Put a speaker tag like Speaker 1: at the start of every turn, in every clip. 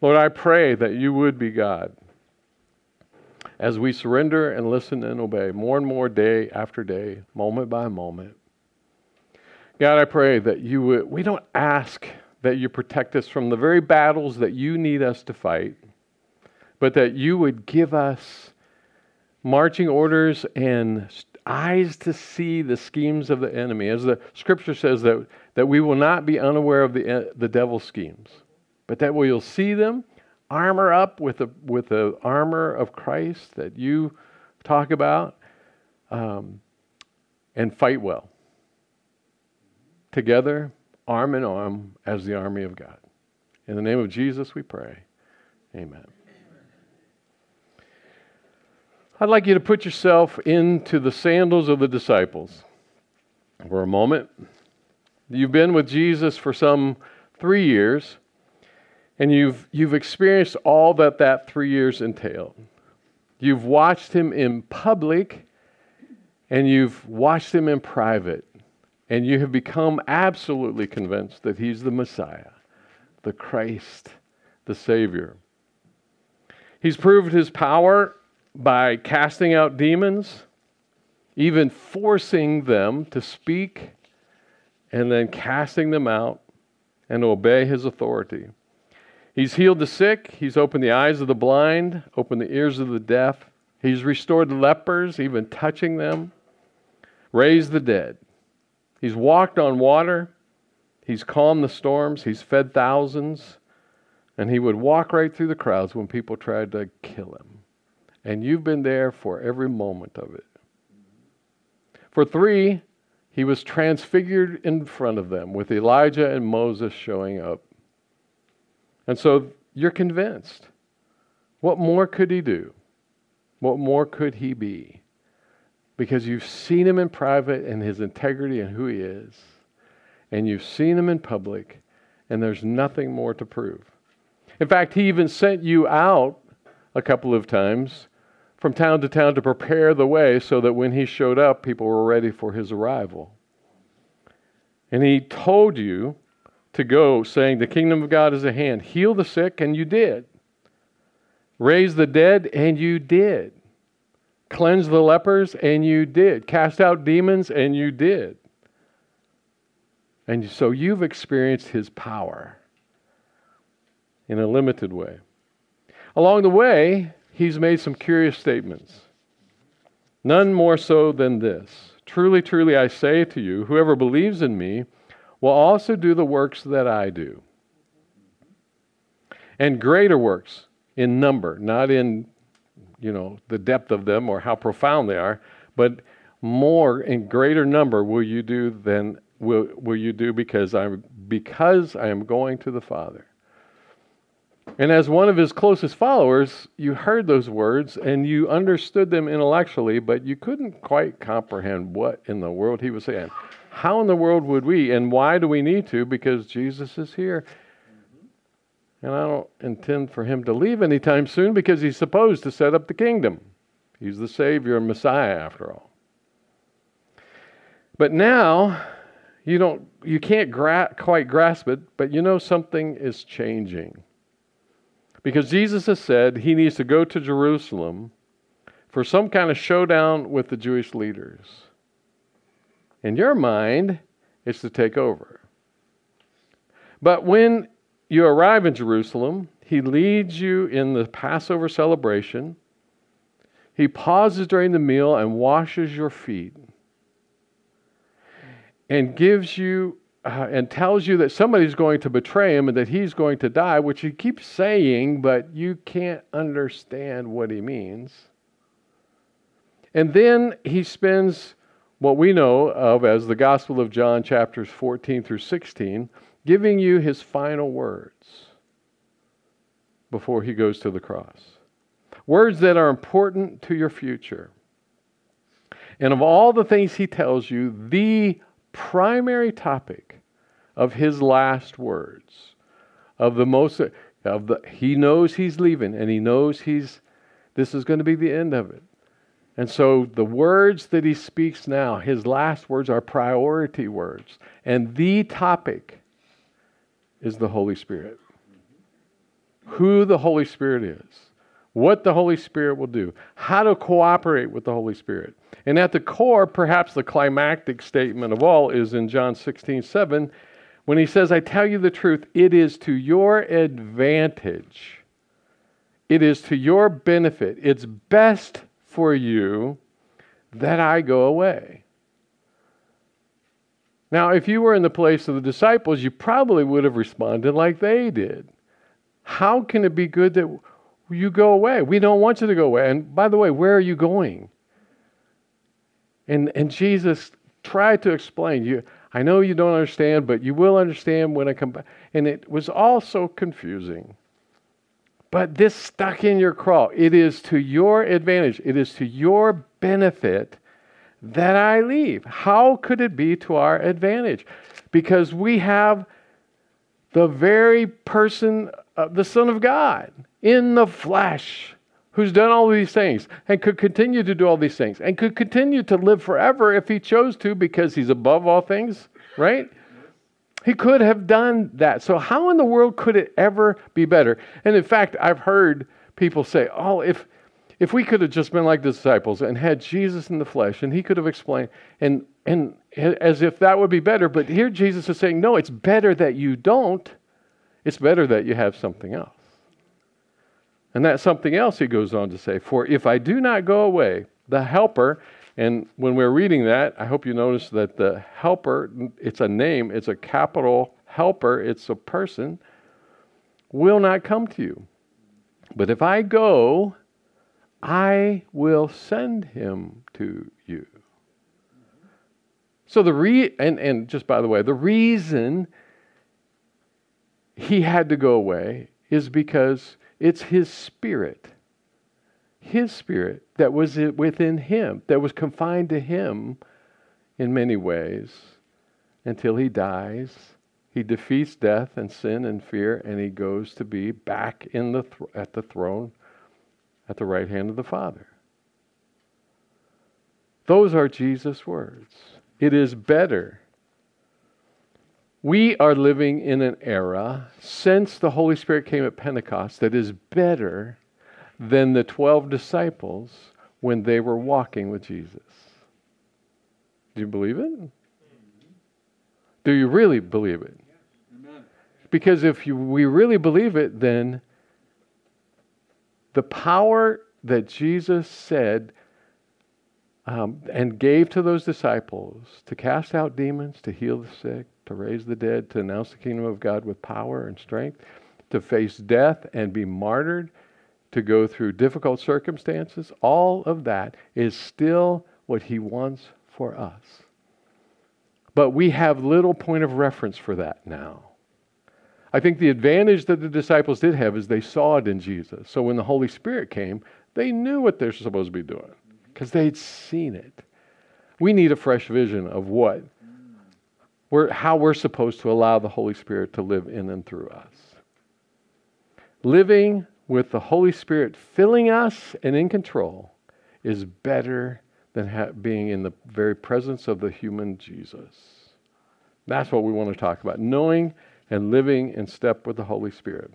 Speaker 1: Lord, I pray that you would be God as we surrender and listen and obey more and more day after day, moment by moment. God, I pray that you would, we don't ask that you protect us from the very battles that you need us to fight, but that you would give us marching orders and eyes to see the schemes of the enemy. As the scripture says, that, that we will not be unaware of the, the devil's schemes, but that way you'll see them, armor up with the, with the armor of Christ that you talk about, um, and fight well. Together, arm in arm, as the army of God. In the name of Jesus, we pray. Amen. I'd like you to put yourself into the sandals of the disciples for a moment. You've been with Jesus for some three years, and you've, you've experienced all that that three years entailed. You've watched him in public, and you've watched him in private, and you have become absolutely convinced that he's the Messiah, the Christ, the Savior. He's proved his power by casting out demons, even forcing them to speak, and then casting them out and obey his authority. He's healed the sick, he's opened the eyes of the blind, opened the ears of the deaf, he's restored lepers, even touching them, raised the dead. He's walked on water, he's calmed the storms, he's fed thousands, and he would walk right through the crowds when people tried to kill him. And you've been there for every moment of it. For three, he was transfigured in front of them with Elijah and Moses showing up. And so you're convinced. What more could he do? What more could he be? Because you've seen him in private and his integrity and who he is, and you've seen him in public, and there's nothing more to prove. In fact, he even sent you out a couple of times from town to town to prepare the way so that when he showed up, people were ready for his arrival. And he told you to go, saying, The kingdom of God is at hand. Heal the sick, and you did. Raise the dead, and you did. Cleanse the lepers, and you did. Cast out demons, and you did. And so you've experienced his power in a limited way. Along the way, he's made some curious statements. None more so than this Truly, truly, I say to you, whoever believes in me will also do the works that I do. And greater works in number, not in you know the depth of them or how profound they are, but more in greater number will you do than will, will you do because I'm because I am going to the Father. And as one of his closest followers, you heard those words and you understood them intellectually, but you couldn't quite comprehend what in the world he was saying. How in the world would we, and why do we need to? Because Jesus is here. And I don't intend for him to leave anytime soon because he's supposed to set up the kingdom. He's the Savior and Messiah, after all. But now, you don't you can't gra- quite grasp it, but you know something is changing. Because Jesus has said he needs to go to Jerusalem for some kind of showdown with the Jewish leaders. In your mind, it's to take over. But when you arrive in Jerusalem, he leads you in the Passover celebration. He pauses during the meal and washes your feet and gives you uh, and tells you that somebody's going to betray him and that he's going to die, which he keeps saying, but you can't understand what he means. And then he spends what we know of as the Gospel of John, chapters 14 through 16, giving you his final words before he goes to the cross. Words that are important to your future. And of all the things he tells you, the primary topic of his last words, of the most of the he knows he's leaving and he knows he's this is going to be the end of it. And so the words that he speaks now, his last words are priority words. And the topic is the Holy Spirit. who the Holy Spirit is, what the Holy Spirit will do, how to cooperate with the Holy Spirit. And at the core, perhaps the climactic statement of all is in John 16, 7, when he says, I tell you the truth, it is to your advantage. It is to your benefit. It's best for you that I go away. Now, if you were in the place of the disciples, you probably would have responded like they did. How can it be good that you go away? We don't want you to go away. And by the way, where are you going? And, and Jesus tried to explain, you, I know you don't understand, but you will understand when I come back. And it was all so confusing. But this stuck in your craw. It is to your advantage, it is to your benefit that I leave. How could it be to our advantage? Because we have the very person, uh, the Son of God, in the flesh, who's done all these things and could continue to do all these things and could continue to live forever if he chose to because he's above all things, right? He could have done that. So, how in the world could it ever be better? And in fact, I've heard people say, oh, if, if we could have just been like the disciples and had Jesus in the flesh and he could have explained, and, and as if that would be better. But here Jesus is saying, no, it's better that you don't. It's better that you have something else. And that something else, he goes on to say, for if I do not go away, the helper, and when we're reading that, I hope you notice that the helper, it's a name, it's a capital helper, it's a person, will not come to you. But if I go, I will send him to you. So the re and, and just by the way, the reason he had to go away is because it's his spirit his spirit that was within him, that was confined to him in many ways until he dies. He defeats death and sin and fear, and he goes to be back in the th- at the throne at the right hand of the Father. Those are Jesus' words. It is better. We are living in an era since the Holy Spirit came at Pentecost that is better than the 12 disciples when they were walking with Jesus. Do you believe it? Do you really believe it? Because if you, we really believe it, then the power that Jesus said um, and gave to those disciples to cast out demons, to heal the sick, to raise the dead, to announce the kingdom of God with power and strength, to face death and be martyred, to go through difficult circumstances, all of that is still what He wants for us. But we have little point of reference for that now. I think the advantage that the disciples did have is they saw it in Jesus. So when the Holy Spirit came, they knew what they're supposed to be doing because they'd seen it. We need a fresh vision of what, we're, how we're supposed to allow the Holy Spirit to live in and through us. Living with the Holy Spirit filling us and in control is better than ha- being in the very presence of the human Jesus. That's what we want to talk about knowing and living in step with the Holy Spirit.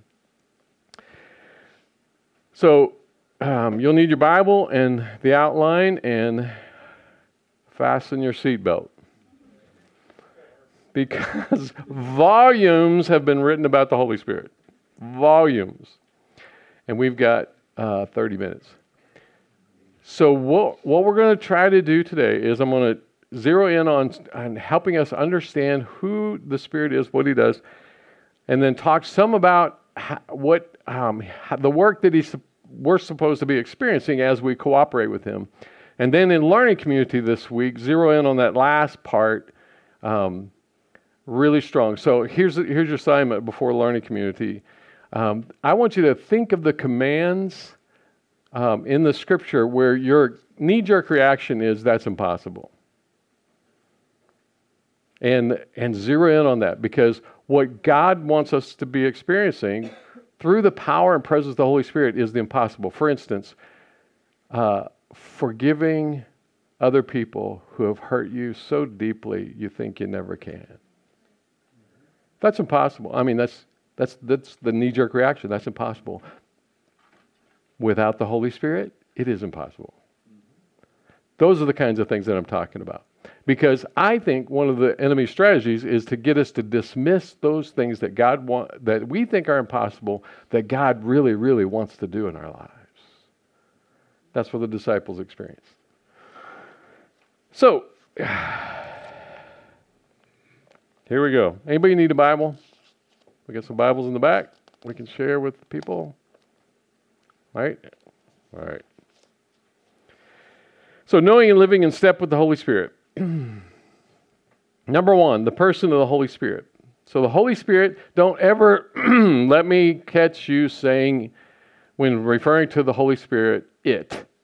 Speaker 1: So, um, you'll need your Bible and the outline and fasten your seatbelt. Because volumes have been written about the Holy Spirit. Volumes and we've got uh, 30 minutes. So, what, what we're going to try to do today is I'm going to zero in on, on helping us understand who the Spirit is, what He does, and then talk some about how, what um, how, the work that he's, we're supposed to be experiencing as we cooperate with Him. And then in learning community this week, zero in on that last part um, really strong. So, here's, here's your assignment before learning community um, I want you to think of the commands um, in the scripture where your knee jerk reaction is that's impossible. And, and zero in on that because what God wants us to be experiencing through the power and presence of the Holy Spirit is the impossible. For instance, uh, forgiving other people who have hurt you so deeply you think you never can. That's impossible. I mean, that's That's, that's the knee jerk reaction. That's impossible. Without the Holy Spirit, it is impossible. Those are the kinds of things that I'm talking about. Because I think one of the enemy's strategies is to get us to dismiss those things that God want that we think are impossible that God really, really wants to do in our lives. That's what the disciples experienced. So here we go. Anybody need a Bible? We got some Bibles in the back. We can share with people. Right? All right. So knowing and living in step with the Holy Spirit. Number one, the person of the Holy Spirit. So the Holy Spirit, don't ever let me catch you saying, when referring to the Holy Spirit, it.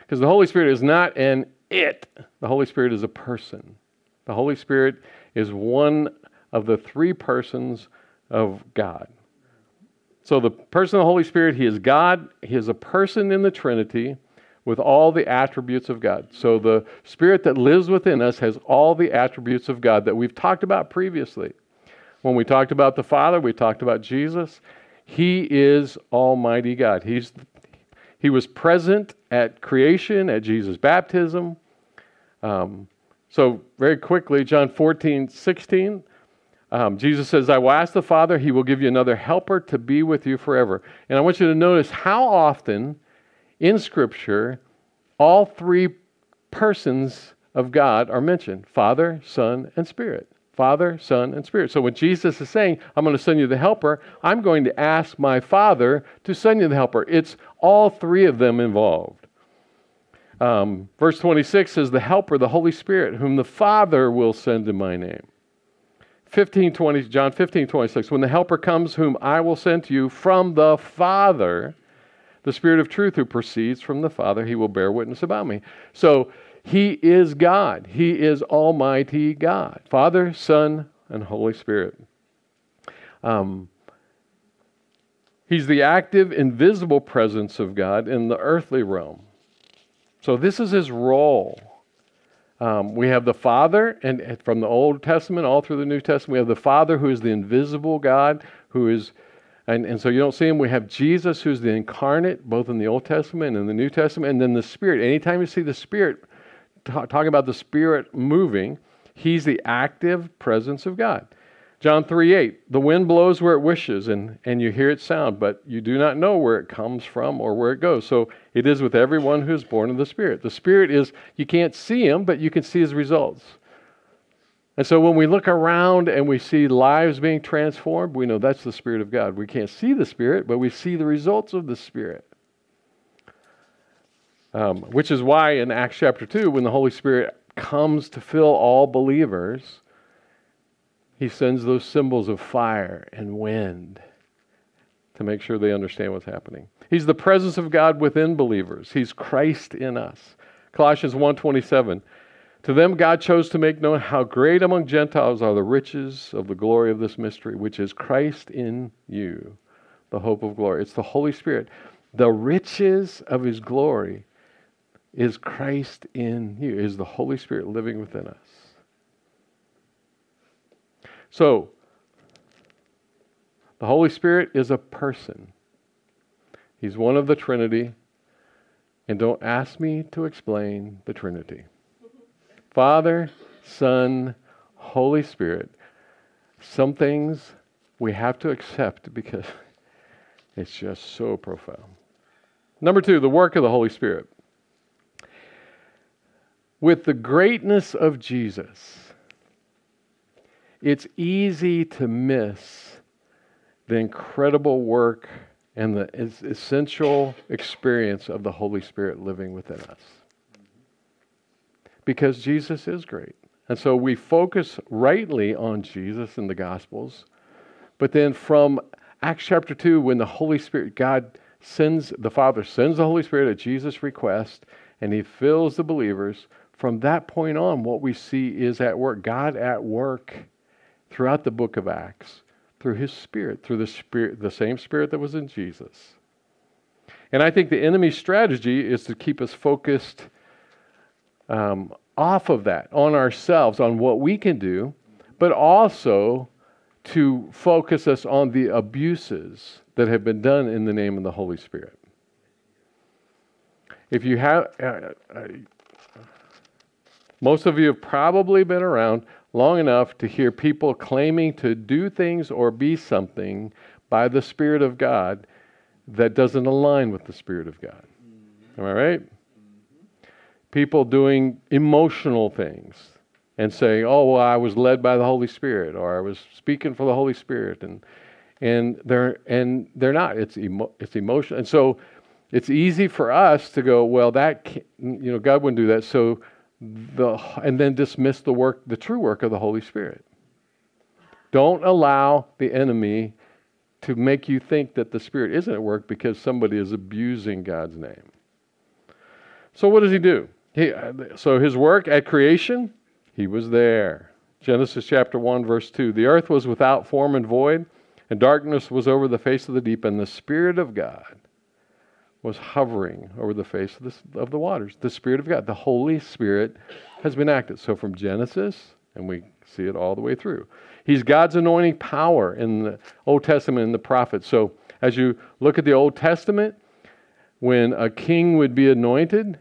Speaker 1: Because the Holy Spirit is not an it, the Holy Spirit is a person. The Holy Spirit is one of the three persons of God. So the person of the Holy Spirit, he is God, he is a person in the Trinity with all the attributes of God. So the Spirit that lives within us has all the attributes of God that we've talked about previously. When we talked about the Father, we talked about Jesus. He is Almighty God. He's, he was present at creation, at Jesus' baptism. Um, so, very quickly, John 14, 16. Um, Jesus says, I will ask the Father, He will give you another helper to be with you forever. And I want you to notice how often in Scripture, all three persons of God are mentioned Father, Son, and Spirit. Father, Son, and Spirit. So when Jesus is saying, I'm going to send you the helper, I'm going to ask my Father to send you the helper. It's all three of them involved. Um, verse 26 says, The helper, the Holy Spirit, whom the Father will send in my name. 15, 20, John 15, 26. When the helper comes, whom I will send to you from the Father, the Spirit of truth who proceeds from the Father, he will bear witness about me. So he is God. He is Almighty God Father, Son, and Holy Spirit. Um, he's the active, invisible presence of God in the earthly realm. So this is his role. Um, we have the Father, and from the Old Testament all through the New Testament, we have the Father who is the invisible God, who is and, and so you don't see him. We have Jesus, who's the incarnate, both in the Old Testament and in the New Testament, and then the Spirit. Anytime you see the Spirit, talking about the Spirit moving, he's the active presence of God. John 3 8, the wind blows where it wishes, and, and you hear its sound, but you do not know where it comes from or where it goes. So it is with everyone who is born of the Spirit. The Spirit is, you can't see him, but you can see his results. And so when we look around and we see lives being transformed, we know that's the Spirit of God. We can't see the Spirit, but we see the results of the Spirit. Um, which is why in Acts chapter 2, when the Holy Spirit comes to fill all believers, he sends those symbols of fire and wind to make sure they understand what's happening. He's the presence of God within believers. He's Christ in us. Colossians 1:27 to them, God chose to make known how great among Gentiles are the riches of the glory of this mystery, which is Christ in you, the hope of glory. It's the Holy Spirit. The riches of his glory is Christ in you, is the Holy Spirit living within us. So, the Holy Spirit is a person. He's one of the Trinity. And don't ask me to explain the Trinity. Father, Son, Holy Spirit. Some things we have to accept because it's just so profound. Number two, the work of the Holy Spirit. With the greatness of Jesus, it's easy to miss the incredible work and the essential experience of the Holy Spirit living within us because Jesus is great. And so we focus rightly on Jesus in the Gospels. But then from Acts chapter 2, when the Holy Spirit, God sends, the Father sends the Holy Spirit at Jesus' request, and he fills the believers, from that point on, what we see is at work, God at work throughout the book of Acts, through his Spirit, through the Spirit, the same Spirit that was in Jesus. And I think the enemy's strategy is to keep us focused um, off of that, on ourselves, on what we can do, but also to focus us on the abuses that have been done in the name of the Holy Spirit. If you have, uh, uh, most of you have probably been around long enough to hear people claiming to do things or be something by the Spirit of God that doesn't align with the Spirit of God. Am I right? People doing emotional things and saying, "Oh, well, I was led by the Holy Spirit," or "I was speaking for the Holy Spirit," and and they're and they're not. It's emo- it's emotion, and so it's easy for us to go, "Well, that you know, God wouldn't do that." So the and then dismiss the work, the true work of the Holy Spirit. Don't allow the enemy to make you think that the Spirit isn't at work because somebody is abusing God's name. So, what does he do? He, so, his work at creation, he was there. Genesis chapter 1, verse 2 The earth was without form and void, and darkness was over the face of the deep, and the Spirit of God was hovering over the face of, of the waters. The Spirit of God, the Holy Spirit, has been active. So, from Genesis, and we see it all the way through. He's God's anointing power in the Old Testament and the prophets. So, as you look at the Old Testament, when a king would be anointed,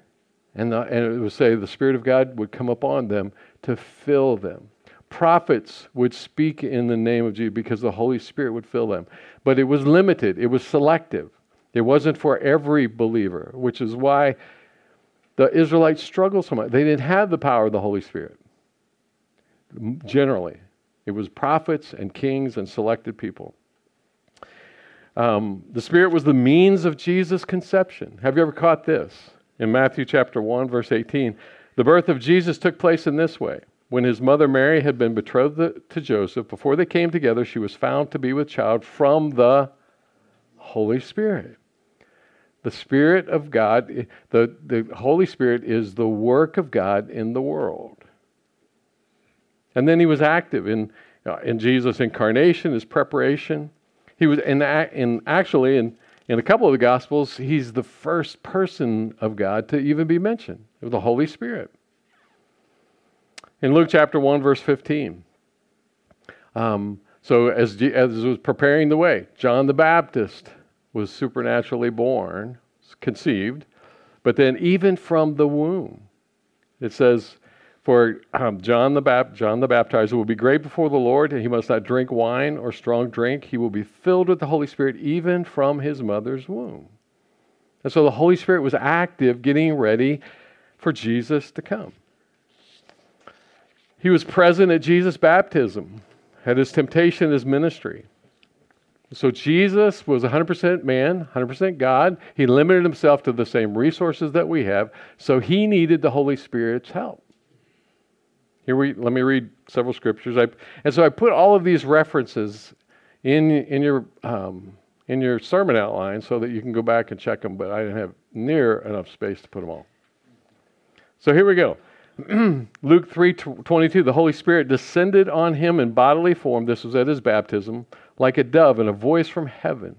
Speaker 1: and, the, and it would say the Spirit of God would come upon them to fill them. Prophets would speak in the name of Jesus because the Holy Spirit would fill them. But it was limited, it was selective. It wasn't for every believer, which is why the Israelites struggled so much. They didn't have the power of the Holy Spirit, generally. It was prophets and kings and selected people. Um, the Spirit was the means of Jesus' conception. Have you ever caught this? In Matthew chapter 1, verse 18, the birth of Jesus took place in this way. When his mother Mary had been betrothed to Joseph, before they came together, she was found to be with child from the Holy Spirit. The Spirit of God, the, the Holy Spirit is the work of God in the world. And then he was active in, uh, in Jesus' incarnation, his preparation. He was, in, in actually, in, in a couple of the Gospels, he's the first person of God to even be mentioned, It was the Holy Spirit. In Luke chapter 1, verse 15. Um, so, as, as was preparing the way, John the Baptist was supernaturally born, conceived, but then even from the womb, it says, for um, John the Bap- John the Baptizer will be great before the Lord, and he must not drink wine or strong drink. He will be filled with the Holy Spirit even from his mother's womb. And so the Holy Spirit was active, getting ready for Jesus to come. He was present at Jesus' baptism, at his temptation, his ministry. So Jesus was 100% man, 100% God. He limited himself to the same resources that we have, so he needed the Holy Spirit's help. Here we let me read several scriptures. I, and so I put all of these references in in your um, in your sermon outline so that you can go back and check them. But I didn't have near enough space to put them all. So here we go. Luke 3 22, the Holy Spirit descended on him in bodily form. This was at his baptism like a dove and a voice from heaven.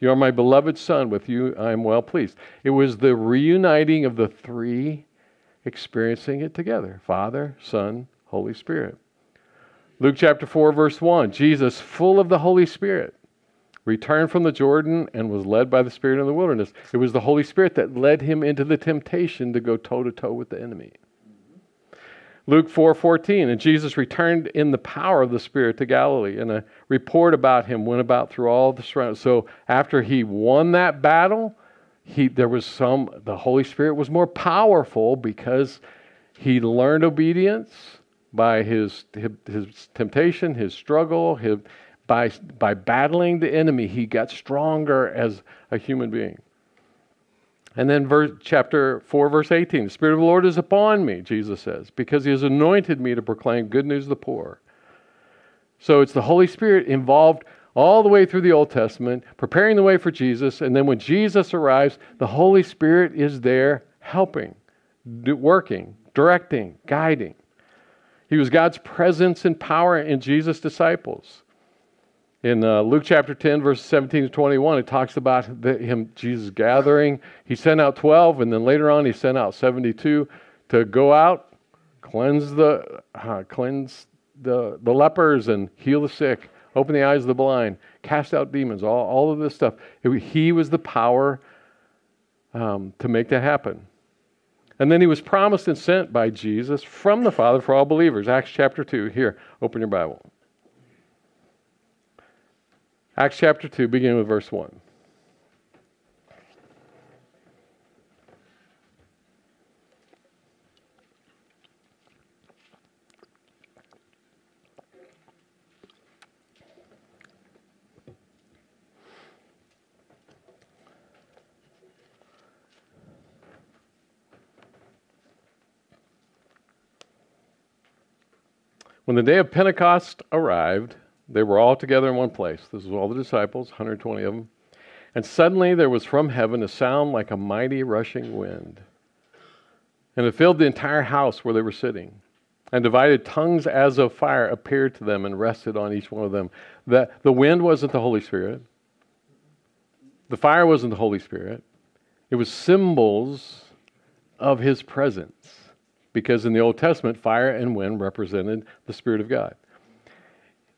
Speaker 1: You are my beloved Son, with you I am well pleased. It was the reuniting of the three experiencing it together Father, Son, Holy Spirit. Luke chapter 4, verse 1 Jesus, full of the Holy Spirit, returned from the Jordan and was led by the Spirit in the wilderness. It was the Holy Spirit that led him into the temptation to go toe to toe with the enemy. Luke 4:14 and Jesus returned in the power of the Spirit to Galilee and a report about him went about through all the surroundings. So after he won that battle, he there was some the Holy Spirit was more powerful because he learned obedience by his his, his temptation, his struggle, his, by by battling the enemy, he got stronger as a human being. And then verse, chapter 4, verse 18 The Spirit of the Lord is upon me, Jesus says, because he has anointed me to proclaim good news to the poor. So it's the Holy Spirit involved all the way through the Old Testament, preparing the way for Jesus. And then when Jesus arrives, the Holy Spirit is there helping, working, directing, guiding. He was God's presence and power in Jesus' disciples. In uh, Luke chapter 10, verses 17 to 21, it talks about the, him, Jesus gathering. He sent out 12, and then later on, he sent out 72 to go out, cleanse the, uh, cleanse the, the lepers, and heal the sick open the eyes of the blind, cast out demons, all, all of this stuff. It, he was the power um, to make that happen. And then he was promised and sent by Jesus from the Father for all believers. Acts chapter 2. Here, open your Bible. Acts chapter 2, beginning with verse 1. When the day of Pentecost arrived, they were all together in one place. This was all the disciples, 120 of them. And suddenly there was from heaven a sound like a mighty rushing wind. And it filled the entire house where they were sitting. And divided tongues as of fire appeared to them and rested on each one of them. The, the wind wasn't the Holy Spirit, the fire wasn't the Holy Spirit. It was symbols of his presence because in the Old Testament, fire and wind represented the Spirit of God.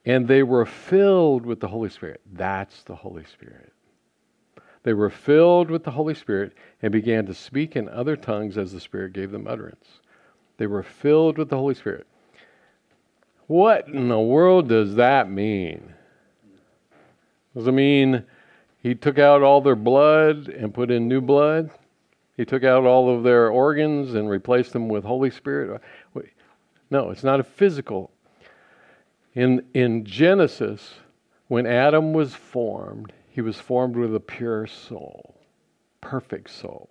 Speaker 1: And they were filled with the Holy Spirit. That's the Holy Spirit. They were filled with the Holy Spirit and began to speak in other tongues as the Spirit gave them utterance. They were filled with the Holy Spirit. What in the world does that mean? Does it mean he took out all their blood and put in new blood? He took out all of their organs and replaced them with Holy Spirit. No, it's not a physical. In, in Genesis, when Adam was formed, he was formed with a pure soul, perfect soul.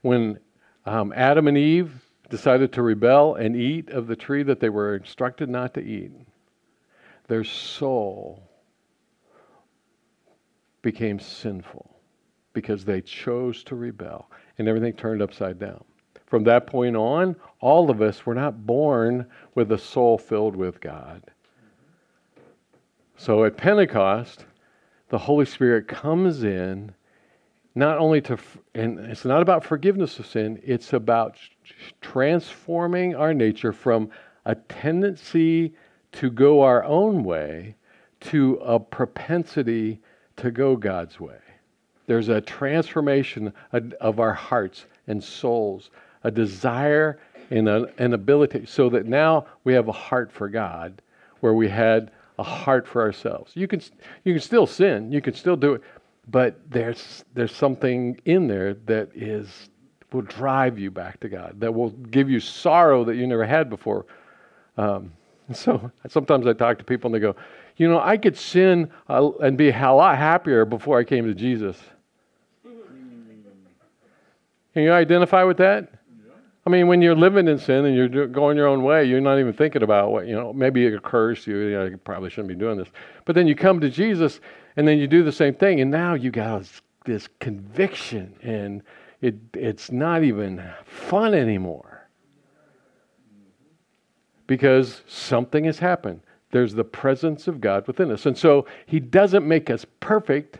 Speaker 1: When um, Adam and Eve decided to rebel and eat of the tree that they were instructed not to eat, their soul became sinful because they chose to rebel and everything turned upside down. From that point on, all of us were not born with a soul filled with God. So at Pentecost, the Holy Spirit comes in not only to, and it's not about forgiveness of sin, it's about transforming our nature from a tendency to go our own way to a propensity to go God's way. There's a transformation of our hearts and souls, a desire and an ability, so that now we have a heart for God where we had a heart for ourselves. You can, you can still sin, you can still do it, but there's, there's something in there that is will drive you back to God, that will give you sorrow that you never had before. Um, so sometimes I talk to people and they go, you know, I could sin uh, and be a lot happier before I came to Jesus. Can you identify with that? I mean, when you're living in sin and you're going your own way, you're not even thinking about what, you know, maybe it occurs to you, you, know, probably shouldn't be doing this. But then you come to Jesus and then you do the same thing, and now you got this conviction, and it, it's not even fun anymore because something has happened. There's the presence of God within us. And so He doesn't make us perfect,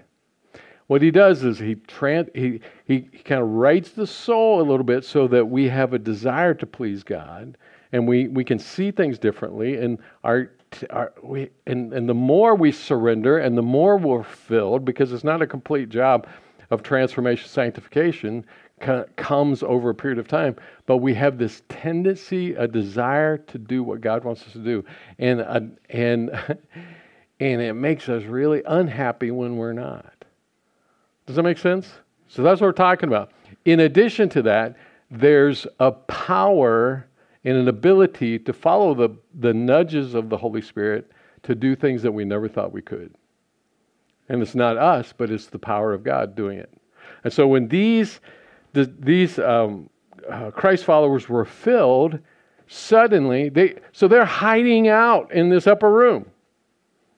Speaker 1: what he does is he, tran- he, he, he kind of rights the soul a little bit so that we have a desire to please God and we, we can see things differently. And, our, our, we, and, and the more we surrender and the more we're filled, because it's not a complete job of transformation, sanctification, comes over a period of time, but we have this tendency, a desire to do what God wants us to do, and uh, and and it makes us really unhappy when we're not. Does that make sense? So that's what we're talking about. In addition to that, there's a power and an ability to follow the, the nudges of the Holy Spirit to do things that we never thought we could. And it's not us, but it's the power of God doing it. And so when these, the, these um, uh, Christ followers were filled, suddenly they so they're hiding out in this upper room.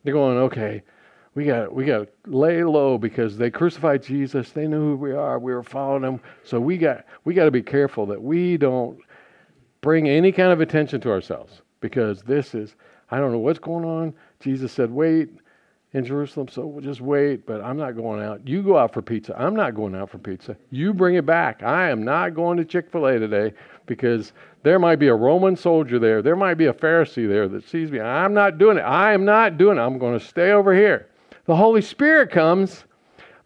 Speaker 1: They're going, okay, we got we got to lay low because they crucified Jesus. They knew who we are. We were following them. So we got we got to be careful that we don't bring any kind of attention to ourselves because this is I don't know what's going on. Jesus said, "Wait." in Jerusalem, so we'll just wait, but I'm not going out. You go out for pizza. I'm not going out for pizza. You bring it back. I am not going to Chick fil A today because there might be a Roman soldier there. There might be a Pharisee there that sees me. I'm not doing it. I am not doing it. I'm going to stay over here. The Holy Spirit comes,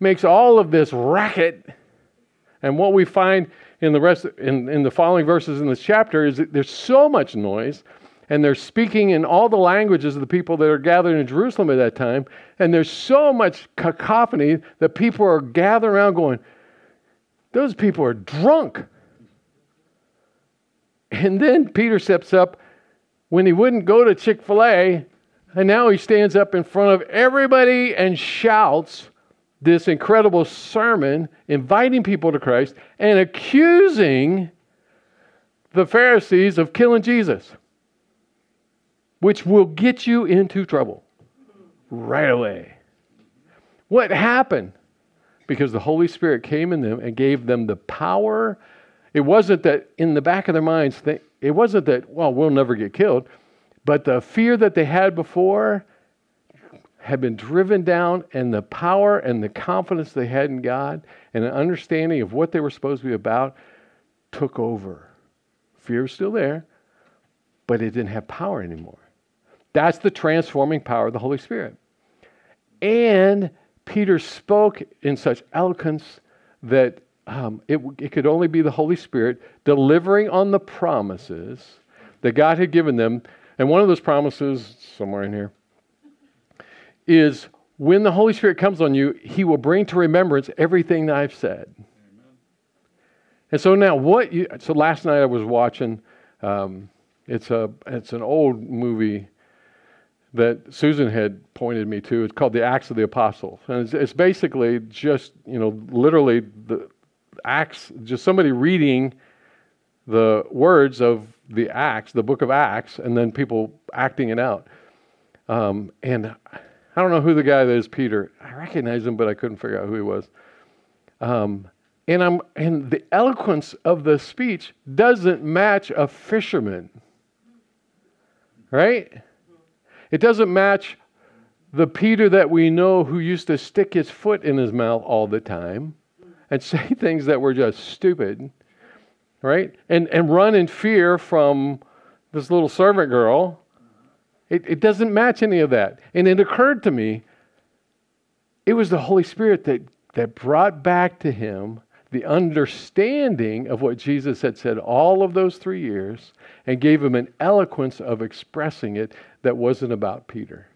Speaker 1: makes all of this racket, and what we find in the rest in, in the following verses in this chapter is that there's so much noise and they're speaking in all the languages of the people that are gathered in Jerusalem at that time. And there's so much cacophony that people are gathering around going, Those people are drunk. And then Peter steps up when he wouldn't go to Chick fil A, and now he stands up in front of everybody and shouts this incredible sermon, inviting people to Christ and accusing the Pharisees of killing Jesus which will get you into trouble right away. What happened? Because the Holy Spirit came in them and gave them the power. It wasn't that in the back of their minds, it wasn't that, well, we'll never get killed, but the fear that they had before had been driven down, and the power and the confidence they had in God and an understanding of what they were supposed to be about took over. Fear was still there, but it didn't have power anymore. That's the transforming power of the Holy Spirit. And Peter spoke in such eloquence that um, it, it could only be the Holy Spirit delivering on the promises that God had given them. And one of those promises, somewhere in here, is when the Holy Spirit comes on you, He will bring to remembrance everything that I've said. Amen. And so now, what you, so last night I was watching, um, it's, a, it's an old movie that Susan had pointed me to. It's called the Acts of the Apostles, and it's, it's basically just you know literally the Acts, just somebody reading the words of the Acts, the book of Acts, and then people acting it out. Um, and I don't know who the guy that is Peter. I recognize him, but I couldn't figure out who he was. Um, and I'm and the eloquence of the speech doesn't match a fisherman, right? It doesn't match the Peter that we know who used to stick his foot in his mouth all the time and say things that were just stupid, right? And, and run in fear from this little servant girl. It, it doesn't match any of that. And it occurred to me it was the Holy Spirit that, that brought back to him the understanding of what Jesus had said all of those three years and gave him an eloquence of expressing it that wasn't about Peter.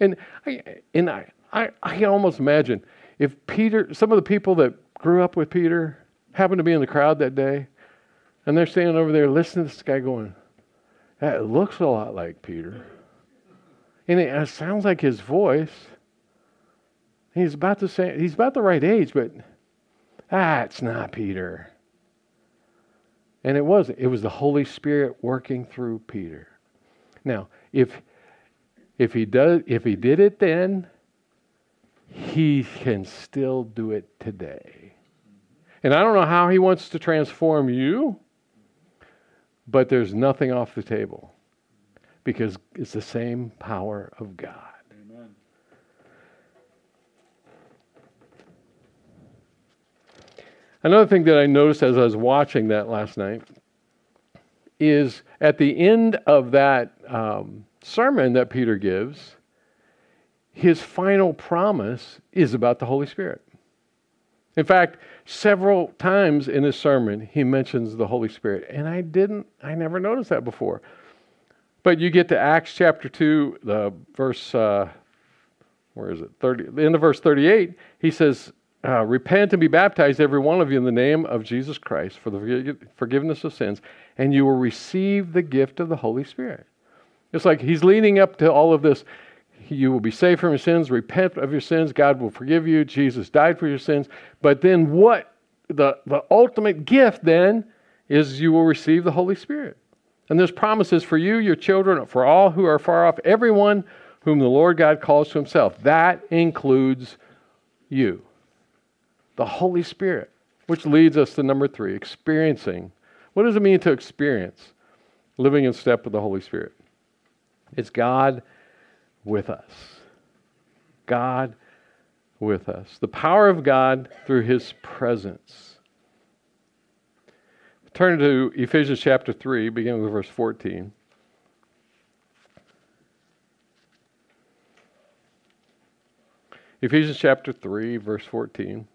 Speaker 1: And I, and I, I, I can almost imagine if Peter, some of the people that grew up with Peter happened to be in the crowd that day, and they're standing over there listening to this guy going, that looks a lot like Peter. And it, it sounds like his voice. He's about the same, he's about the right age, but that's not Peter. And it wasn't. It was the Holy Spirit working through Peter. Now, if if he does if he did it then, he can still do it today. And I don't know how he wants to transform you, but there's nothing off the table because it's the same power of God. Amen. Another thing that I noticed as I was watching that last night is at the end of that um, sermon that Peter gives, his final promise is about the Holy Spirit. In fact, several times in his sermon, he mentions the Holy Spirit. And I didn't, I never noticed that before. But you get to Acts chapter 2, the verse, uh, where is it? 30, in the verse 38, he says, uh, Repent and be baptized, every one of you, in the name of Jesus Christ for the forgiveness of sins, and you will receive the gift of the Holy Spirit. It's like he's leading up to all of this. You will be saved from your sins, repent of your sins, God will forgive you, Jesus died for your sins. But then what the, the ultimate gift then is you will receive the Holy Spirit. And there's promises for you, your children, for all who are far off, everyone whom the Lord God calls to himself. That includes you. The Holy Spirit, which leads us to number three, experiencing. What does it mean to experience living in step with the Holy Spirit? It's God with us. God with us. The power of God through his presence. Turn to Ephesians chapter 3, beginning with verse 14. Ephesians chapter 3, verse 14.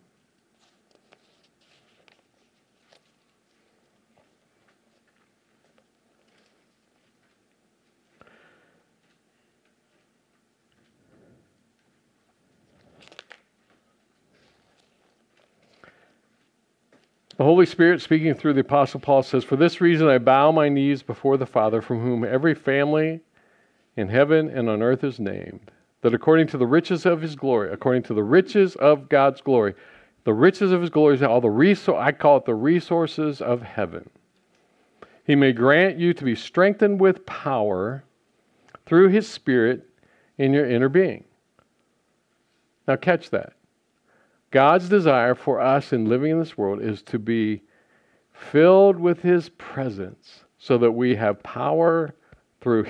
Speaker 1: The Holy Spirit, speaking through the Apostle Paul, says, For this reason I bow my knees before the Father, from whom every family in heaven and on earth is named, that according to the riches of his glory, according to the riches of God's glory, the riches of his glory is all the resource, I call it the resources of heaven. He may grant you to be strengthened with power through his Spirit in your inner being. Now, catch that. God's desire for us in living in this world is to be filled with His presence so that we have power through,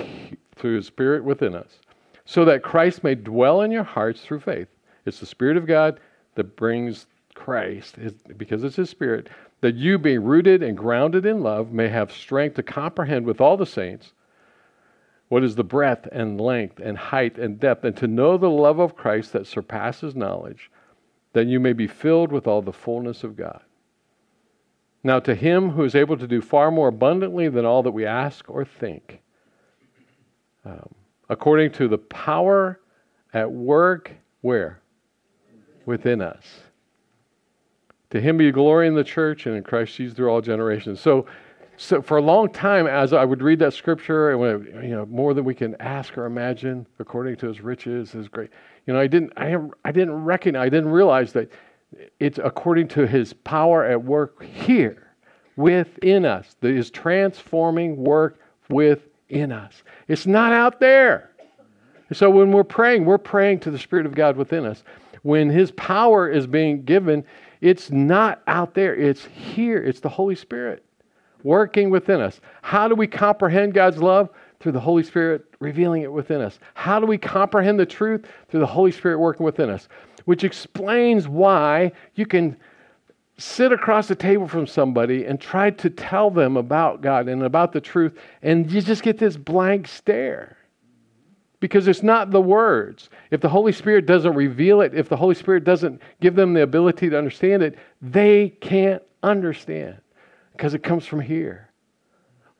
Speaker 1: through His Spirit within us, so that Christ may dwell in your hearts through faith. It's the Spirit of God that brings Christ, because it's His Spirit, that you, being rooted and grounded in love, may have strength to comprehend with all the saints what is the breadth and length and height and depth, and to know the love of Christ that surpasses knowledge that you may be filled with all the fullness of God. Now, to him who is able to do far more abundantly than all that we ask or think, um, according to the power at work, where? Within us. To him be glory in the church and in Christ Jesus through all generations. So, so for a long time, as I would read that scripture, you know, more than we can ask or imagine, according to His riches, His great, you know, I didn't, I, I didn't recognize, I didn't realize that it's according to His power at work here, within us, that His transforming work within us. It's not out there. So when we're praying, we're praying to the Spirit of God within us. When His power is being given, it's not out there. It's here. It's the Holy Spirit working within us. How do we comprehend God's love? Through the Holy Spirit revealing it within us. How do we comprehend the truth? Through the Holy Spirit working within us. Which explains why you can sit across the table from somebody and try to tell them about God and about the truth, and you just get this blank stare. Because it's not the words. If the Holy Spirit doesn't reveal it, if the Holy Spirit doesn't give them the ability to understand it, they can't understand because it comes from here.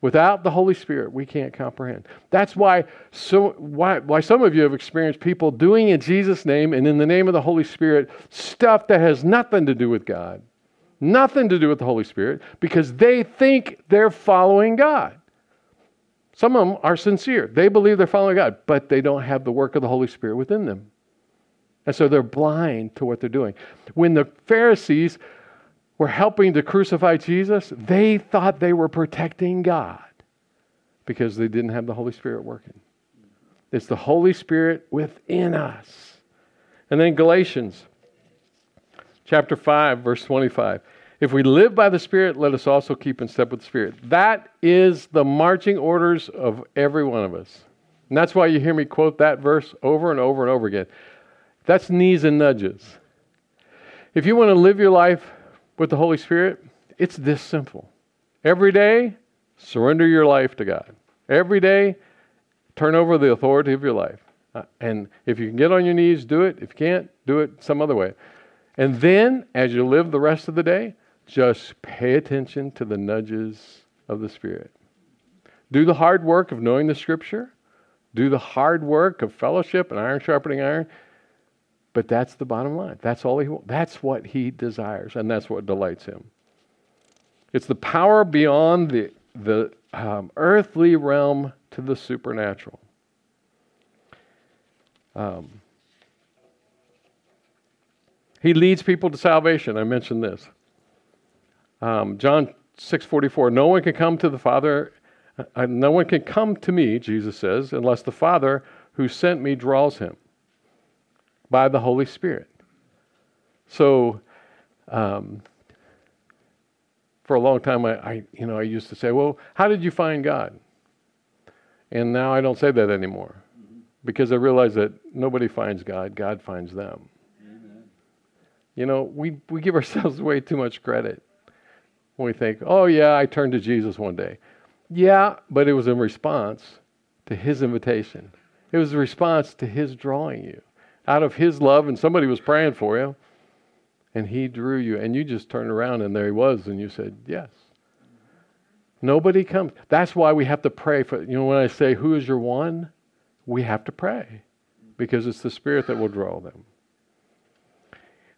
Speaker 1: Without the Holy Spirit, we can't comprehend. That's why, so, why, why some of you have experienced people doing in Jesus' name and in the name of the Holy Spirit stuff that has nothing to do with God, nothing to do with the Holy Spirit, because they think they're following God. Some of them are sincere. They believe they're following God, but they don't have the work of the Holy Spirit within them. And so they're blind to what they're doing. When the Pharisees were helping to crucify Jesus, they thought they were protecting God because they didn't have the Holy Spirit working. It's the Holy Spirit within us. And then Galatians chapter 5, verse 25. If we live by the Spirit, let us also keep in step with the Spirit. That is the marching orders of every one of us. And that's why you hear me quote that verse over and over and over again. That's knees and nudges. If you want to live your life with the Holy Spirit, it's this simple. Every day, surrender your life to God. Every day, turn over the authority of your life. Uh, and if you can get on your knees, do it. If you can't, do it some other way. And then, as you live the rest of the day, just pay attention to the nudges of the Spirit. Do the hard work of knowing the Scripture. Do the hard work of fellowship and iron sharpening iron. But that's the bottom line. That's all he that's what he desires and that's what delights him. It's the power beyond the the um, earthly realm to the supernatural. Um, he leads people to salvation. I mentioned this. Um, John 6:44. No one can come to the Father. Uh, no one can come to me, Jesus says, unless the Father who sent me draws him by the Holy Spirit. So, um, for a long time, I, I, you know, I used to say, "Well, how did you find God?" And now I don't say that anymore, because I realize that nobody finds God, God finds them. Amen. You know, we, we give ourselves way too much credit when we think, oh, yeah, I turned to Jesus one day. Yeah, but it was in response to his invitation, it was a response to his drawing you out of his love, and somebody was praying for you, and he drew you, and you just turned around, and there he was, and you said, yes. Nobody comes. That's why we have to pray for, you know, when I say, who is your one? We have to pray because it's the Spirit that will draw them.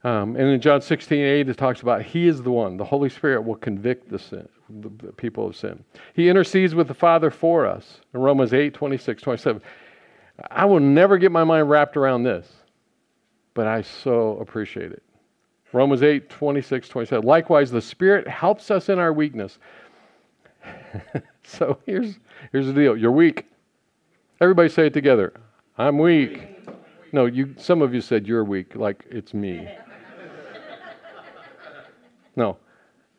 Speaker 1: Um, and in John 16, 8, it talks about He is the one. The Holy Spirit will convict the, sin, the, people of sin. He intercedes with the Father for us. In Romans 8, 26, 27. I will never get my mind wrapped around this, but I so appreciate it. Romans 8, 26, 27. Likewise, the Spirit helps us in our weakness. so here's, here's the deal you're weak. Everybody say it together. I'm weak. No, you, some of you said you're weak, like it's me. No.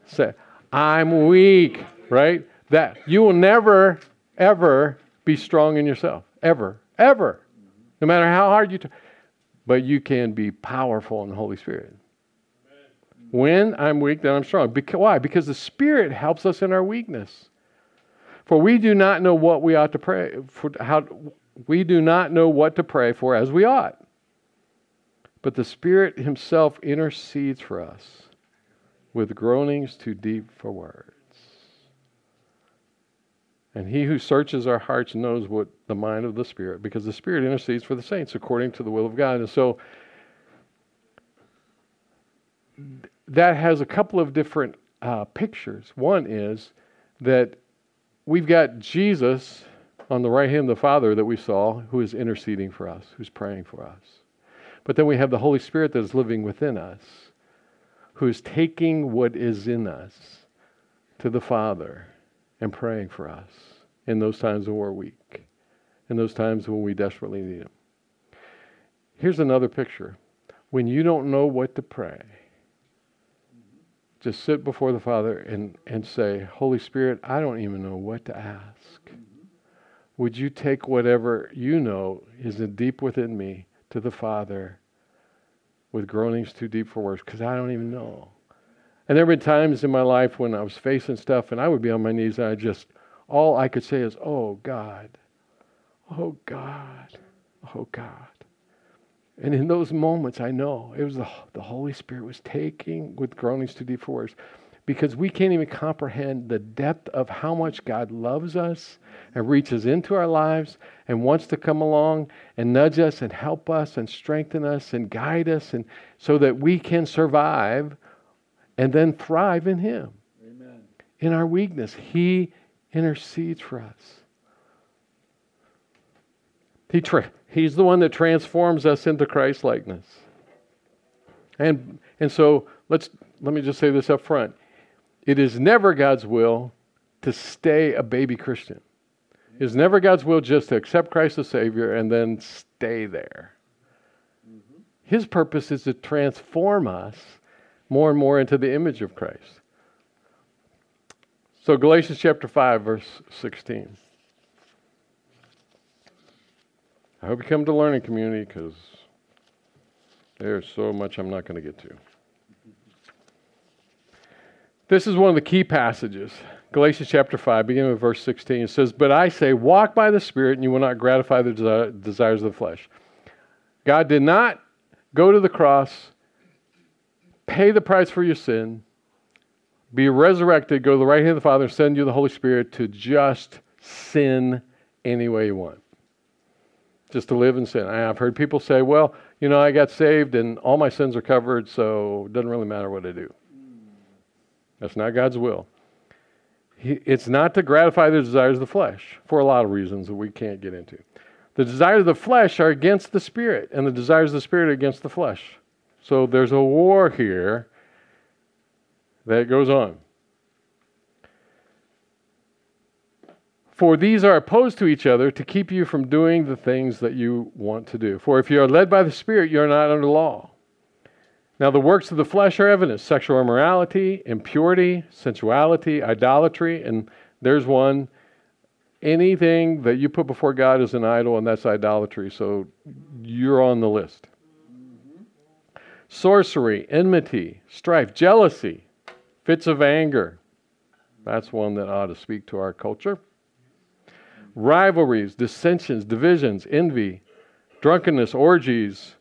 Speaker 1: Say, I'm weak, right? That you will never, ever be strong in yourself. Ever. Ever. No matter how hard you try. But you can be powerful in the Holy Spirit. When I'm weak, then I'm strong. Why? Because the Spirit helps us in our weakness. For we do not know what we ought to pray for how we do not know what to pray for as we ought. But the Spirit Himself intercedes for us with groanings too deep for words. And he who searches our hearts knows what the mind of the Spirit, because the Spirit intercedes for the saints according to the will of God. And so that has a couple of different uh, pictures. One is that we've got Jesus on the right hand of the Father that we saw, who is interceding for us, who's praying for us. But then we have the Holy Spirit that is living within us, who is taking what is in us to the Father and praying for us in those times when we're weak, in those times when we desperately need Him. Here's another picture. When you don't know what to pray, just sit before the Father and, and say, Holy Spirit, I don't even know what to ask. Would you take whatever you know is deep within me to the Father with groanings too deep for words? Because I don't even know. And there been times in my life when I was facing stuff and I would be on my knees and I just, all I could say is, Oh God, oh God, oh God. And in those moments, I know it was the, the Holy Spirit was taking with groanings to deep for because we can't even comprehend the depth of how much God loves us and reaches into our lives and wants to come along and nudge us and help us and strengthen us and guide us and so that we can survive and then thrive in him. Amen. In our weakness, he intercedes for us. He tra- he's the one that transforms us into Christ likeness. And, and so let's, let me just say this up front. It is never God's will to stay a baby Christian. It is never God's will just to accept Christ as Savior and then stay there. Mm-hmm. His purpose is to transform us more and more into the image of Christ. So, Galatians chapter 5, verse 16. I hope you come to learning community because there's so much I'm not going to get to. This is one of the key passages. Galatians chapter 5, beginning with verse 16. It says, But I say, walk by the Spirit, and you will not gratify the desires of the flesh. God did not go to the cross, pay the price for your sin, be resurrected, go to the right hand of the Father, send you the Holy Spirit to just sin any way you want just to live in sin. I've heard people say, well, you know, I got saved and all my sins are covered, so it doesn't really matter what I do. That's not God's will. It's not to gratify the desires of the flesh for a lot of reasons that we can't get into. The desires of the flesh are against the spirit, and the desires of the spirit are against the flesh. So there's a war here that goes on. For these are opposed to each other to keep you from doing the things that you want to do. For if you are led by the Spirit, you are not under law. Now, the works of the flesh are evident sexual immorality, impurity, sensuality, idolatry, and there's one anything that you put before God is an idol, and that's idolatry. So you're on the list. Sorcery, enmity, strife, jealousy, fits of anger. That's one that ought to speak to our culture. Rivalries, dissensions, divisions, envy, drunkenness, orgies,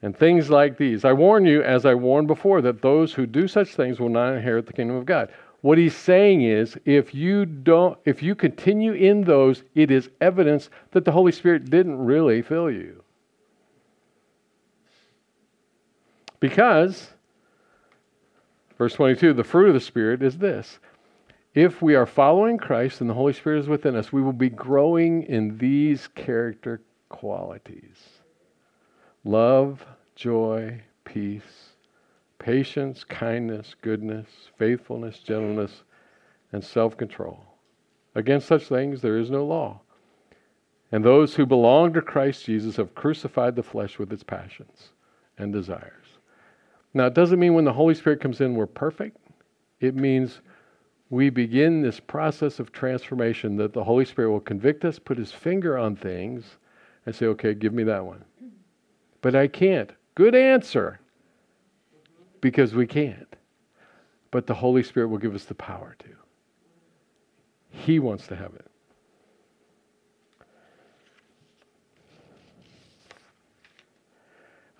Speaker 1: and things like these. I warn you, as I warned before, that those who do such things will not inherit the kingdom of God. What he's saying is if you don't if you continue in those, it is evidence that the Holy Spirit didn't really fill you. Because verse 22, the fruit of the Spirit is this. If we are following Christ and the Holy Spirit is within us, we will be growing in these character qualities love, joy, peace, patience, kindness, goodness, faithfulness, gentleness, and self control. Against such things there is no law. And those who belong to Christ Jesus have crucified the flesh with its passions and desires. Now, it doesn't mean when the Holy Spirit comes in, we're perfect. It means we begin this process of transformation that the Holy Spirit will convict us, put his finger on things, and say, okay, give me that one. But I can't. Good answer because we can't. But the Holy Spirit will give us the power to. He wants to have it.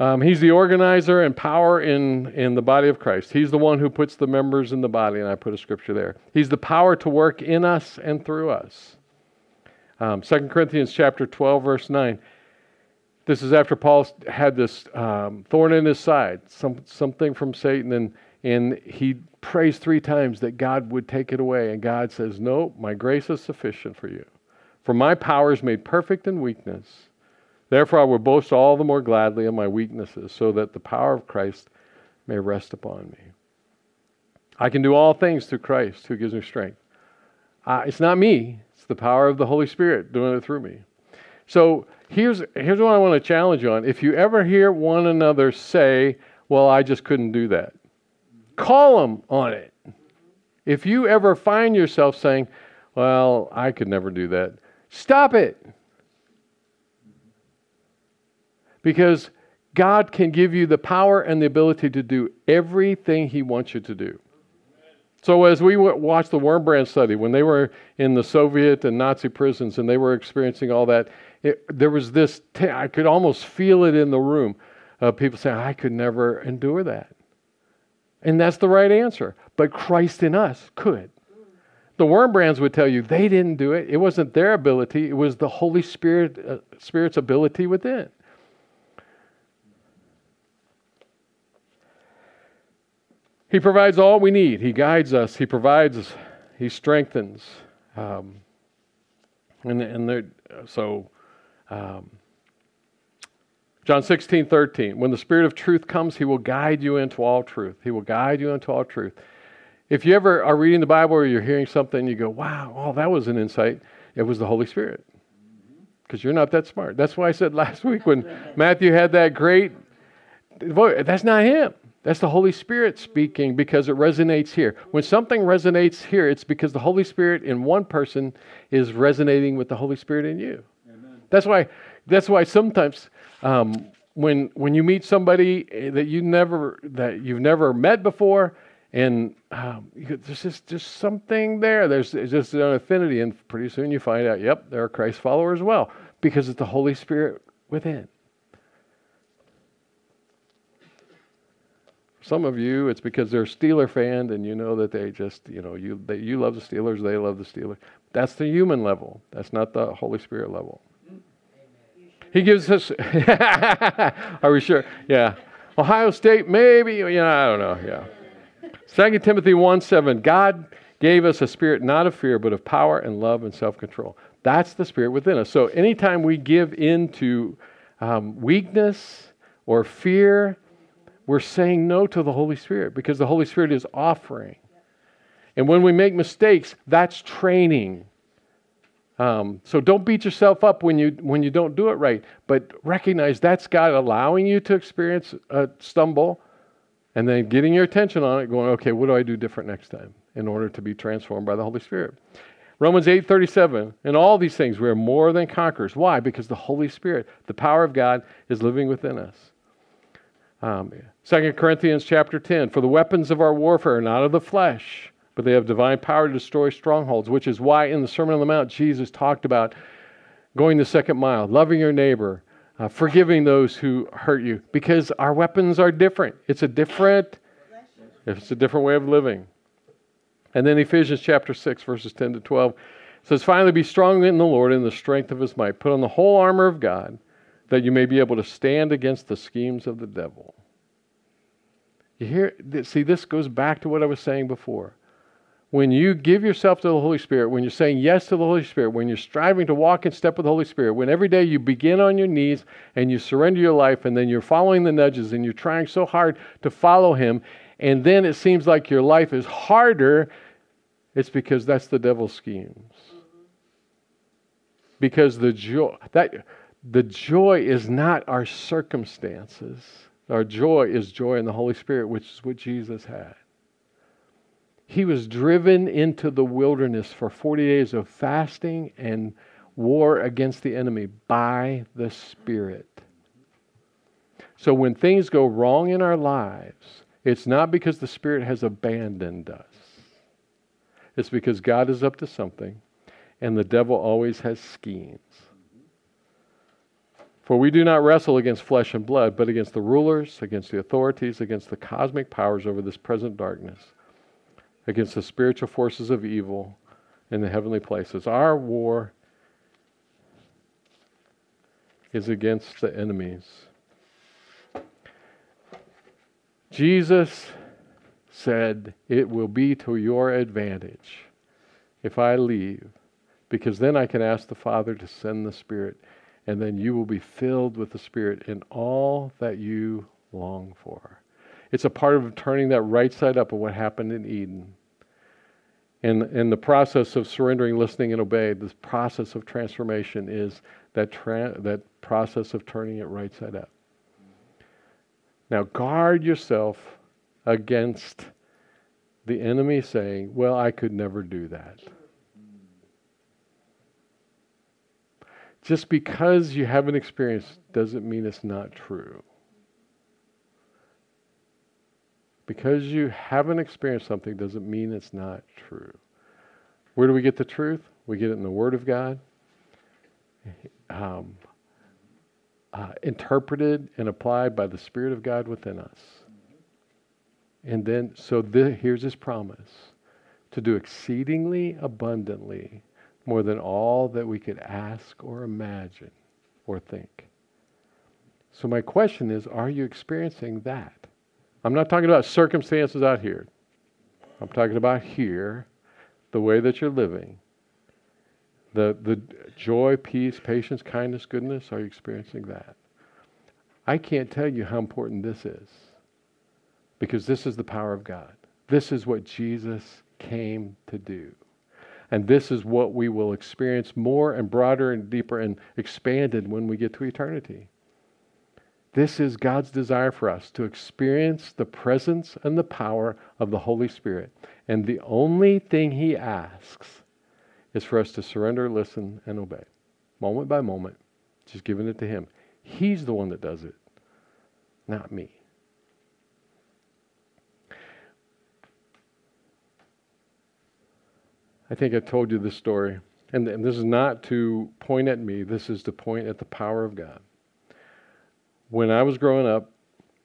Speaker 1: Um, he's the organizer and power in, in the body of Christ. He's the one who puts the members in the body, and I put a scripture there. He's the power to work in us and through us. Um, 2 Corinthians chapter 12, verse 9. This is after Paul had this um, thorn in his side, some, something from Satan, and, and he prays three times that God would take it away. And God says, No, my grace is sufficient for you. For my power is made perfect in weakness. Therefore, I will boast all the more gladly of my weaknesses, so that the power of Christ may rest upon me. I can do all things through Christ who gives me strength. Uh, it's not me, it's the power of the Holy Spirit doing it through me. So, here's, here's what I want to challenge you on. If you ever hear one another say, Well, I just couldn't do that, call them on it. If you ever find yourself saying, Well, I could never do that, stop it. Because God can give you the power and the ability to do everything He wants you to do. So, as we watched the Wurmbrand study, when they were in the Soviet and Nazi prisons and they were experiencing all that, it, there was this, t- I could almost feel it in the room. People saying, I could never endure that. And that's the right answer. But Christ in us could. The Wurmbrands would tell you they didn't do it. It wasn't their ability, it was the Holy Spirit, uh, Spirit's ability within. He provides all we need. He guides us. He provides. He strengthens. Um, and and so, um, John 16, 13. When the Spirit of truth comes, He will guide you into all truth. He will guide you into all truth. If you ever are reading the Bible or you're hearing something, you go, wow, oh, that was an insight. It was the Holy Spirit. Because you're not that smart. That's why I said last week when Matthew had that great voice, that's not him. That's the Holy Spirit speaking because it resonates here. When something resonates here, it's because the Holy Spirit in one person is resonating with the Holy Spirit in you. Amen. That's why. That's why sometimes um, when when you meet somebody that you never that you've never met before, and um, there's just just something there. There's, there's just an affinity, and pretty soon you find out, yep, they're a Christ follower as well because it's the Holy Spirit within. Some of you, it's because they're Steeler fan and you know that they just, you know, you, they, you love the Steelers, they love the Steelers. That's the human level. That's not the Holy Spirit level. He gives us, are we sure? Yeah. Ohio State, maybe, you know, I don't know. Yeah. 2 Timothy 1 7, God gave us a spirit not of fear, but of power and love and self control. That's the spirit within us. So anytime we give in to um, weakness or fear, we're saying no to the Holy Spirit because the Holy Spirit is offering. And when we make mistakes, that's training. Um, so don't beat yourself up when you when you don't do it right, but recognize that's God allowing you to experience a stumble, and then getting your attention on it, going, okay, what do I do different next time in order to be transformed by the Holy Spirit? Romans 8:37. In all these things we are more than conquerors. Why? Because the Holy Spirit, the power of God, is living within us. Um, 2 Corinthians chapter 10. For the weapons of our warfare are not of the flesh, but they have divine power to destroy strongholds, which is why in the Sermon on the Mount Jesus talked about going the second mile, loving your neighbor, uh, forgiving those who hurt you, because our weapons are different. It's a different, it's a different way of living. And then Ephesians chapter 6, verses 10 to 12 says, Finally, be strong in the Lord and the strength of his might. Put on the whole armor of God that you may be able to stand against the schemes of the devil. You hear, see, this goes back to what I was saying before. When you give yourself to the Holy Spirit, when you're saying yes to the Holy Spirit, when you're striving to walk in step with the Holy Spirit, when every day you begin on your knees and you surrender your life and then you're following the nudges and you're trying so hard to follow Him, and then it seems like your life is harder, it's because that's the devil's schemes. Mm-hmm. Because the joy that the joy is not our circumstances. Our joy is joy in the Holy Spirit, which is what Jesus had. He was driven into the wilderness for 40 days of fasting and war against the enemy by the Spirit. So when things go wrong in our lives, it's not because the Spirit has abandoned us. It's because God is up to something and the devil always has schemes. For we do not wrestle against flesh and blood, but against the rulers, against the authorities, against the cosmic powers over this present darkness, against the spiritual forces of evil in the heavenly places. Our war is against the enemies. Jesus said, It will be to your advantage if I leave, because then I can ask the Father to send the Spirit, and then you will be filled with the Spirit in all that you long for. It's a part of turning that right side up of what happened in Eden. And in the process of surrendering, listening, and obeying, this process of transformation is that, tra- that process of turning it right side up. Now, guard yourself against the enemy saying, Well, I could never do that. Just because you haven't experienced doesn't mean it's not true. Because you haven't experienced something doesn't mean it's not true. Where do we get the truth? We get it in the Word of God, um, uh, interpreted and applied by the Spirit of God within us. And then, so the, here's his promise to do exceedingly abundantly more than all that we could ask or imagine or think. So, my question is are you experiencing that? I'm not talking about circumstances out here. I'm talking about here, the way that you're living. The, the joy, peace, patience, kindness, goodness, are you experiencing that? I can't tell you how important this is because this is the power of God. This is what Jesus came to do. And this is what we will experience more and broader and deeper and expanded when we get to eternity. This is God's desire for us to experience the presence and the power of the Holy Spirit. And the only thing He asks is for us to surrender, listen, and obey. Moment by moment, just giving it to Him. He's the one that does it, not me. I think I told you this story. And, and this is not to point at me, this is to point at the power of God when I was growing up,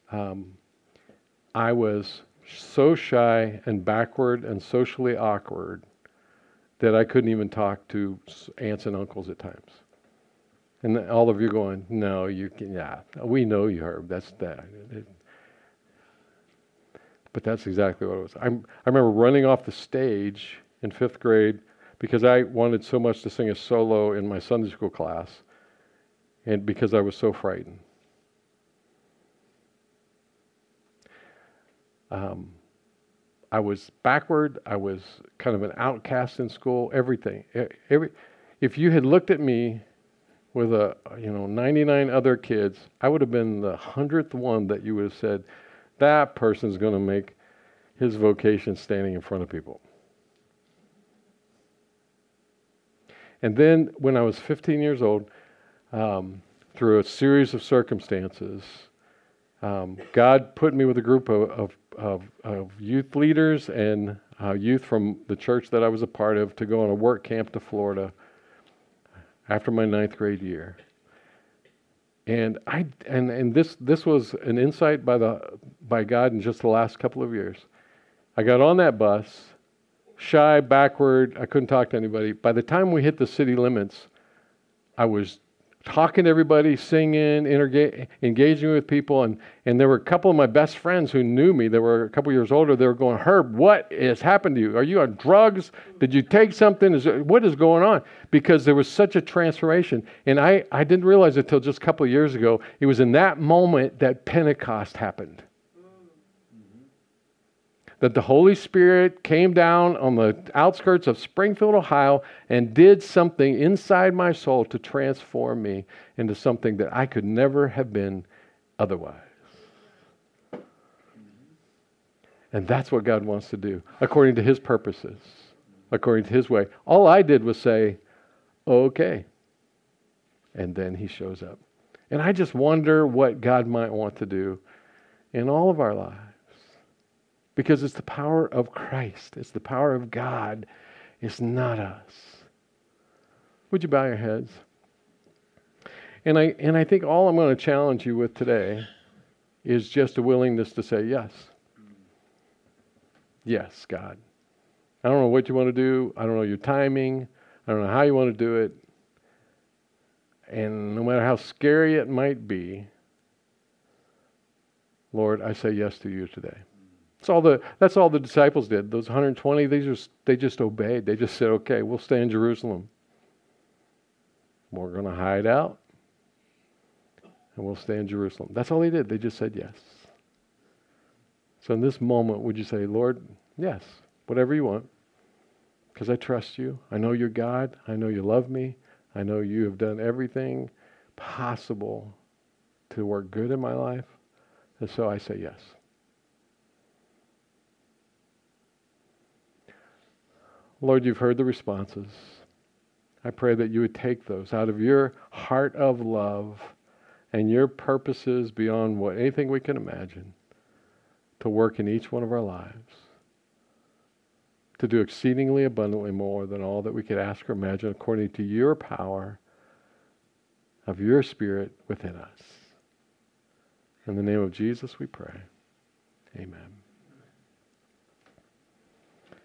Speaker 1: um, I was so shy and backward and socially awkward that I couldn't even talk to aunts and uncles at times. And all of you going, no, you can, yeah, we know you, Herb. That's that. But that's exactly what it was. I'm, I remember running off the stage in fifth grade because I wanted so much to sing a solo in my Sunday school class, and because I was so frightened. Um, I was backward. I was kind of an outcast in school. Everything. Every, if you had looked at me with a you know 99 other kids, I would have been the hundredth one that you would have said that person's going to make his vocation standing in front of people. And then when I was 15 years old, um, through a series of circumstances, um, God put me with a group of, of, of, of youth leaders and uh, youth from the church that I was a part of to go on a work camp to Florida after my ninth grade year. And I and, and this this was an insight by the by God in just the last couple of years. I got on that bus, shy, backward, I couldn't talk to anybody. By the time we hit the city limits, I was talking to everybody, singing, interga- engaging with people. And, and there were a couple of my best friends who knew me. They were a couple years older. They were going, Herb, what has happened to you? Are you on drugs? Did you take something? Is what is going on? Because there was such a transformation. And I, I didn't realize it until just a couple of years ago. It was in that moment that Pentecost happened that the Holy Spirit came down on the outskirts of Springfield, Ohio, and did something inside my soul to transform me into something that I could never have been otherwise. And that's what God wants to do, according to His purposes, according to His way. All I did was say, okay. And then He shows up. And I just wonder what God might want to do in all of our lives because it's the power of Christ, it's the power of God, it's not us. Would you bow your heads? And I, and I think all I'm going to challenge you with today is just a willingness to say yes. Yes, God. I don't know what you want to do. I don't know your timing. I don't know how you want to do it. And no matter how scary it might be, Lord, I say yes to you today. That's all the that's all the disciples did. Those 120, they just they just obeyed. They just said, "Okay, we'll stay in Jerusalem. We're going to hide out, and we'll stay in Jerusalem." That's all they did. They just said yes. So in this moment, would you say, "Lord, yes, whatever you want, because I trust you. I know you're God. I know you love me. I know you have done everything possible to work good in my life." And so I say yes. Lord, you've heard the responses. I pray that you would take those out of your heart of love and your purposes beyond what anything we can imagine to work in each one of our lives, to do exceedingly abundantly more than all that we could ask or imagine according to your power of your Spirit within us. In the name of Jesus we pray. Amen.